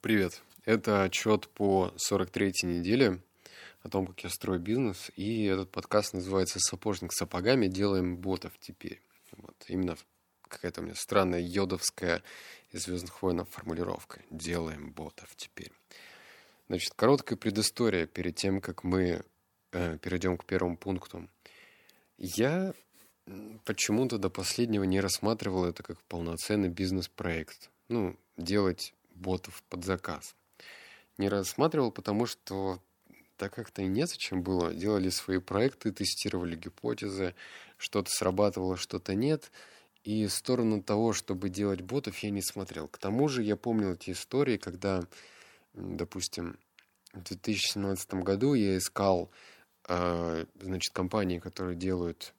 Привет. Это отчет по 43-й неделе о том, как я строю бизнес. И этот подкаст называется «Сапожник с сапогами. Делаем ботов теперь». Вот. Именно какая-то у меня странная йодовская из «Звездных войнов» формулировка. «Делаем ботов теперь». Значит, короткая предыстория перед тем, как мы э, перейдем к первому пункту. Я почему-то до последнего не рассматривал это как полноценный бизнес-проект. Ну, делать ботов под заказ. Не рассматривал, потому что так как-то и незачем было. Делали свои проекты, тестировали гипотезы, что-то срабатывало, что-то нет. И в сторону того, чтобы делать ботов, я не смотрел. К тому же я помнил эти истории, когда, допустим, в 2017 году я искал, э, значит, компании, которые делают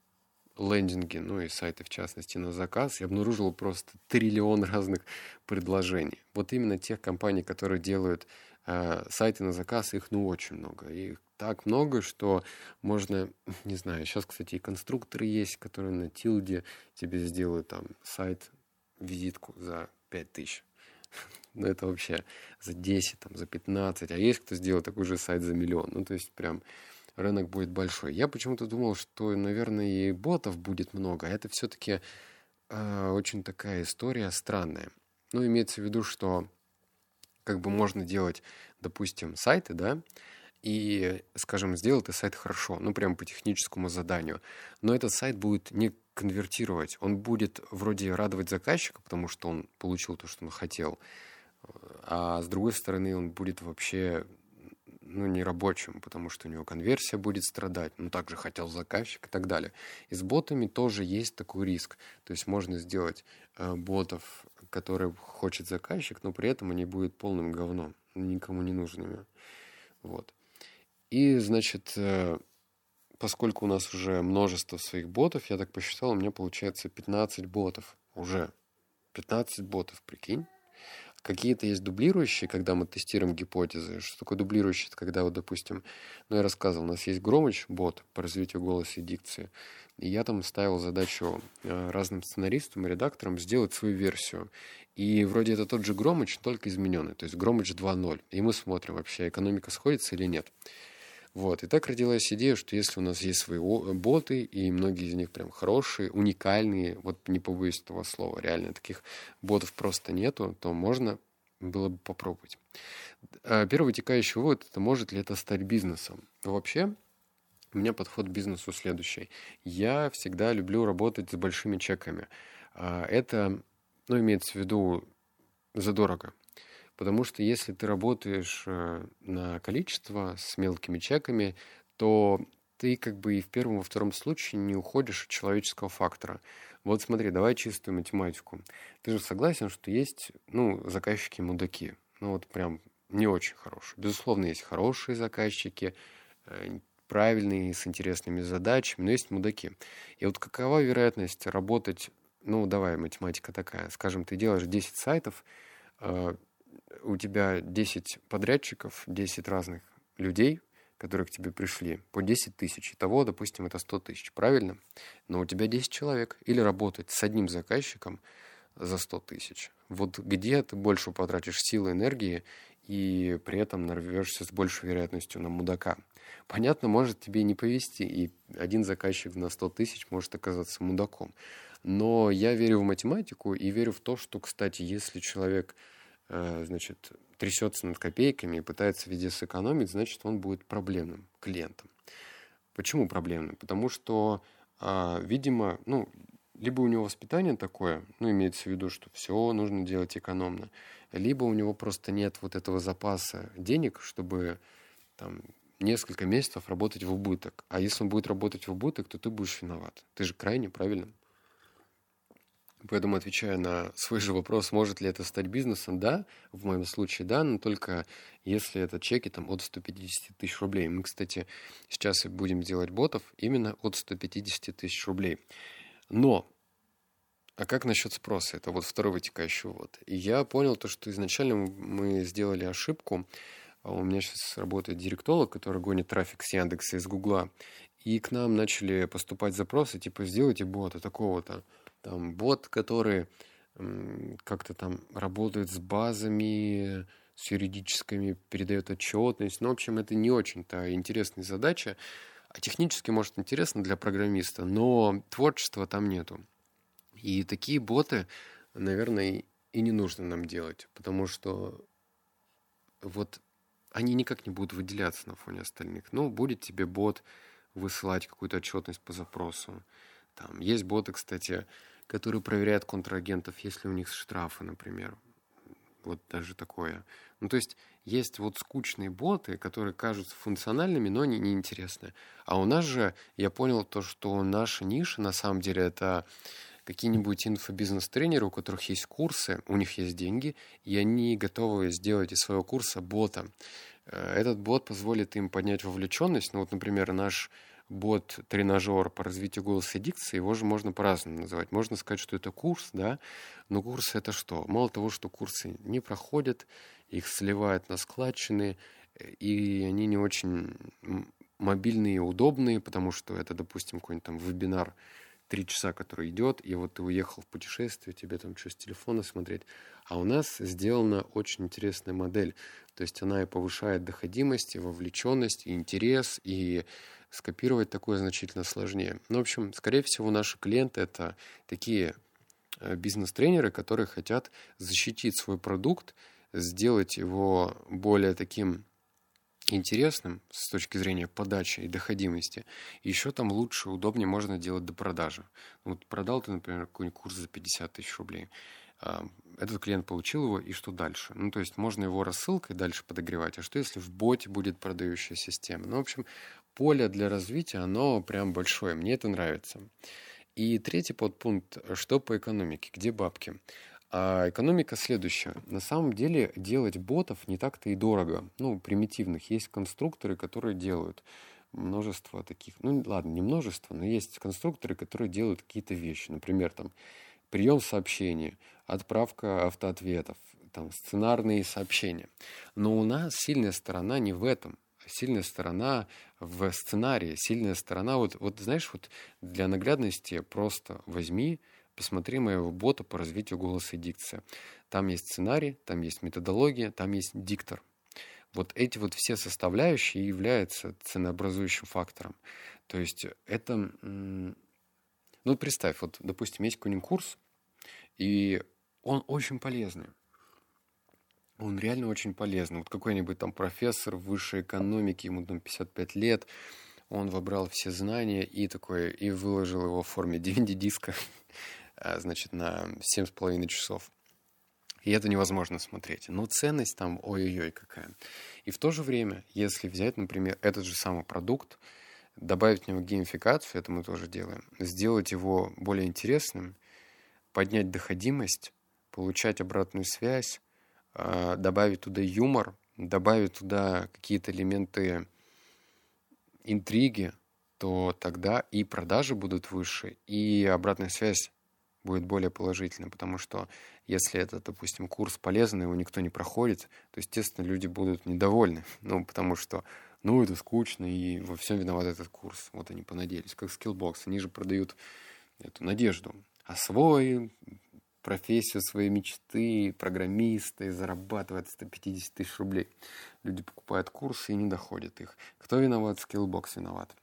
лендинги, ну и сайты в частности на заказ, я обнаружил просто триллион разных предложений. Вот именно тех компаний, которые делают э, сайты на заказ, их ну очень много. Их так много, что можно, не знаю, сейчас, кстати, и конструкторы есть, которые на тилде тебе сделают там сайт, визитку за 5000. Ну, это вообще за 10, там, за 15. А есть кто сделает такой же сайт за миллион. Ну, то есть, прям рынок будет большой. Я почему-то думал, что, наверное, и ботов будет много, а это все-таки э, очень такая история странная. Ну, имеется в виду, что как бы можно делать, допустим, сайты, да, и, скажем, сделал ты сайт хорошо, ну, прям по техническому заданию, но этот сайт будет не конвертировать, он будет вроде радовать заказчика, потому что он получил то, что он хотел, а с другой стороны он будет вообще ну, не рабочим, потому что у него конверсия будет страдать, ну, также хотел заказчик и так далее. И с ботами тоже есть такой риск. То есть можно сделать э, ботов, которые хочет заказчик, но при этом они будут полным говном, никому не нужными. Вот. И, значит, э, поскольку у нас уже множество своих ботов, я так посчитал, у меня получается 15 ботов уже. 15 ботов, прикинь. Какие-то есть дублирующие, когда мы тестируем гипотезы. Что такое дублирующие? Это когда, вот, допустим, ну, я рассказывал, у нас есть Громыч, бот по развитию голоса и дикции. И я там ставил задачу э, разным сценаристам и редакторам сделать свою версию. И вроде это тот же Громыч, только измененный. То есть Громыч 2.0. И мы смотрим, вообще экономика сходится или нет. Вот. И так родилась идея, что если у нас есть свои боты, и многие из них прям хорошие, уникальные, вот не побоюсь этого слова, реально таких ботов просто нету, то можно было бы попробовать. А первый вытекающий вывод – это может ли это стать бизнесом? Вообще, у меня подход к бизнесу следующий. Я всегда люблю работать с большими чеками. А это, ну, имеется в виду задорого. Потому что если ты работаешь э, на количество с мелкими чеками, то ты как бы и в первом, и во втором случае не уходишь от человеческого фактора. Вот смотри, давай чистую математику. Ты же согласен, что есть, ну, заказчики-мудаки. Ну, вот прям не очень хорошие. Безусловно, есть хорошие заказчики, э, правильные, с интересными задачами, но есть мудаки. И вот какова вероятность работать, ну, давай, математика такая, скажем, ты делаешь 10 сайтов, э, у тебя 10 подрядчиков, 10 разных людей, которые к тебе пришли, по 10 тысяч. Итого, допустим, это 100 тысяч, правильно? Но у тебя 10 человек. Или работать с одним заказчиком за 100 тысяч. Вот где ты больше потратишь силы, энергии и при этом нарвешься с большей вероятностью на мудака. Понятно, может тебе не повезти, и один заказчик на 100 тысяч может оказаться мудаком. Но я верю в математику и верю в то, что, кстати, если человек значит, трясется над копейками и пытается везде сэкономить, значит, он будет проблемным клиентом. Почему проблемным? Потому что, а, видимо, ну, либо у него воспитание такое, ну, имеется в виду, что все нужно делать экономно, либо у него просто нет вот этого запаса денег, чтобы там несколько месяцев работать в убыток. А если он будет работать в убыток, то ты будешь виноват. Ты же крайне правильно. Поэтому, отвечая на свой же вопрос, может ли это стать бизнесом, да, в моем случае да, но только если это чеки там, от 150 тысяч рублей. Мы, кстати, сейчас будем делать ботов именно от 150 тысяч рублей. Но, а как насчет спроса? Это вот второй вытекающий вывод. И я понял то, что изначально мы сделали ошибку. А у меня сейчас работает директолог, который гонит трафик с Яндекса и с Гугла. И к нам начали поступать запросы, типа, сделайте бота такого-то там бот, который как-то там работает с базами, с юридическими, передает отчетность. Ну, в общем, это не очень-то интересная задача. А технически, может, интересно для программиста, но творчества там нету. И такие боты, наверное, и не нужно нам делать, потому что вот они никак не будут выделяться на фоне остальных. Ну, будет тебе бот высылать какую-то отчетность по запросу. Там есть боты, кстати, которые проверяют контрагентов, если у них штрафы, например. Вот даже такое. Ну, то есть есть вот скучные боты, которые кажутся функциональными, но они неинтересны. А у нас же, я понял то, что наша ниша, на самом деле, это какие-нибудь инфобизнес-тренеры, у которых есть курсы, у них есть деньги, и они готовы сделать из своего курса бота. Э, этот бот позволит им поднять вовлеченность. Ну вот, например, наш бот-тренажер по развитию голоса и дикции, его же можно по-разному называть. Можно сказать, что это курс, да, но курс это что? Мало того, что курсы не проходят, их сливают на складчины, и они не очень мобильные и удобные, потому что это, допустим, какой-нибудь там вебинар три часа, который идет, и вот ты уехал в путешествие, тебе там что с телефона смотреть. А у нас сделана очень интересная модель. То есть она и повышает доходимость, и вовлеченность, и интерес, и скопировать такое значительно сложнее. Ну, в общем, скорее всего, наши клиенты это такие э, бизнес-тренеры, которые хотят защитить свой продукт, сделать его более таким интересным с точки зрения подачи и доходимости. еще там лучше, удобнее можно делать до продажи. Вот продал ты, например, какой-нибудь курс за 50 тысяч рублей. А, этот клиент получил его, и что дальше? Ну, то есть можно его рассылкой дальше подогревать. А что если в боте будет продающая система? Ну, в общем, поле для развития, оно прям большое. Мне это нравится. И третий подпункт, что по экономике, где бабки? А экономика следующая. На самом деле делать ботов не так-то и дорого. Ну, примитивных. Есть конструкторы, которые делают множество таких. Ну, ладно, не множество, но есть конструкторы, которые делают какие-то вещи. Например, там, прием сообщений, отправка автоответов, там, сценарные сообщения. Но у нас сильная сторона не в этом. Сильная сторона в сценарии, сильная сторона, вот, вот знаешь, вот для наглядности просто возьми, посмотри моего бота по развитию голоса и дикции. Там есть сценарий, там есть методология, там есть диктор. Вот эти вот все составляющие являются ценообразующим фактором. То есть это... Ну, представь, вот, допустим, есть какой-нибудь курс, и он очень полезный. Он реально очень полезный. Вот какой-нибудь там профессор высшей экономики, ему там 55 лет, он вобрал все знания и такой, и выложил его в форме DVD-диска. А, значит, на 7,5 часов. И это невозможно смотреть. Но ценность там ой-ой-ой какая. И в то же время, если взять, например, этот же самый продукт, добавить в него геймификацию, это мы тоже делаем, сделать его более интересным, поднять доходимость, получать обратную связь, а, добавить туда юмор, добавить туда какие-то элементы интриги, то тогда и продажи будут выше, и обратная связь будет более положительным, потому что если это, допустим, курс полезный, его никто не проходит, то, естественно, люди будут недовольны, ну, потому что, ну, это скучно, и во всем виноват этот курс. Вот они понадеялись, как Skillbox, они же продают эту надежду. Освой профессию своей мечты, программисты, зарабатывают 150 тысяч рублей. Люди покупают курсы и не доходят их. Кто виноват? Skillbox виноват.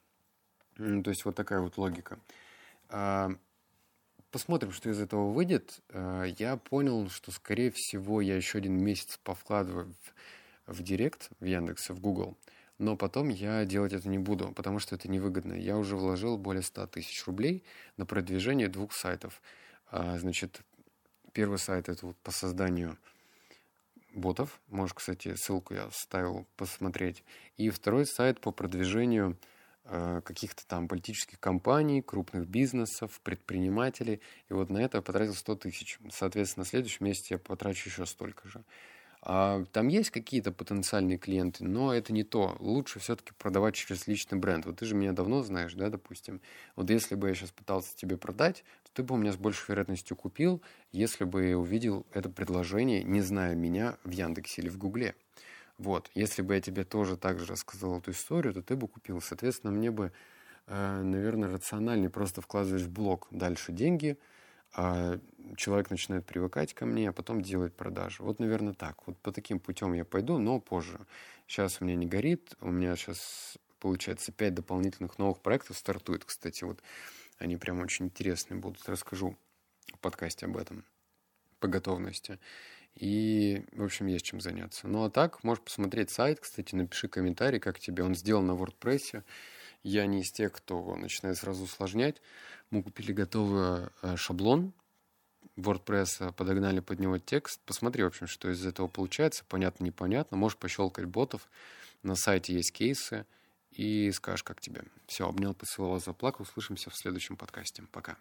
Ну, то есть вот такая вот логика. Посмотрим, что из этого выйдет. Э, я понял, что, скорее всего, я еще один месяц повкладываю в, в Директ, в Яндекс, в Google. Но потом я делать это не буду, потому что это невыгодно. Я уже вложил более 100 тысяч рублей на продвижение двух сайтов. А, значит, первый сайт это вот по созданию ботов. Можешь, кстати, ссылку я оставил посмотреть. И второй сайт по продвижению каких-то там политических компаний, крупных бизнесов, предпринимателей. И вот на это я потратил 100 тысяч. Соответственно, в следующем месяце я потрачу еще столько же. А там есть какие-то потенциальные клиенты, но это не то. Лучше все-таки продавать через личный бренд. Вот ты же меня давно знаешь, да, допустим. Вот если бы я сейчас пытался тебе продать, то ты бы у меня с большей вероятностью купил, если бы увидел это предложение, не зная меня, в Яндексе или в Гугле. Вот, если бы я тебе тоже так же рассказал эту историю, то ты бы купил. Соответственно, мне бы, э, наверное, рациональнее просто вкладывать в блог дальше деньги, а человек начинает привыкать ко мне, а потом делать продажи. Вот, наверное, так. Вот по таким путем я пойду, но позже. Сейчас у меня не горит, у меня сейчас, получается, пять дополнительных новых проектов стартует, кстати, вот они прям очень интересные будут, расскажу в подкасте об этом по готовности. И, в общем, есть чем заняться. Ну, а так, можешь посмотреть сайт, кстати, напиши комментарий, как тебе. Он сделан на WordPress. Я не из тех, кто начинает сразу усложнять. Мы купили готовый э, шаблон WordPress, подогнали под него текст. Посмотри, в общем, что из этого получается. Понятно, непонятно. Можешь пощелкать ботов. На сайте есть кейсы. И скажешь, как тебе. Все, обнял, поцеловал, заплакал. Услышимся в следующем подкасте. Пока.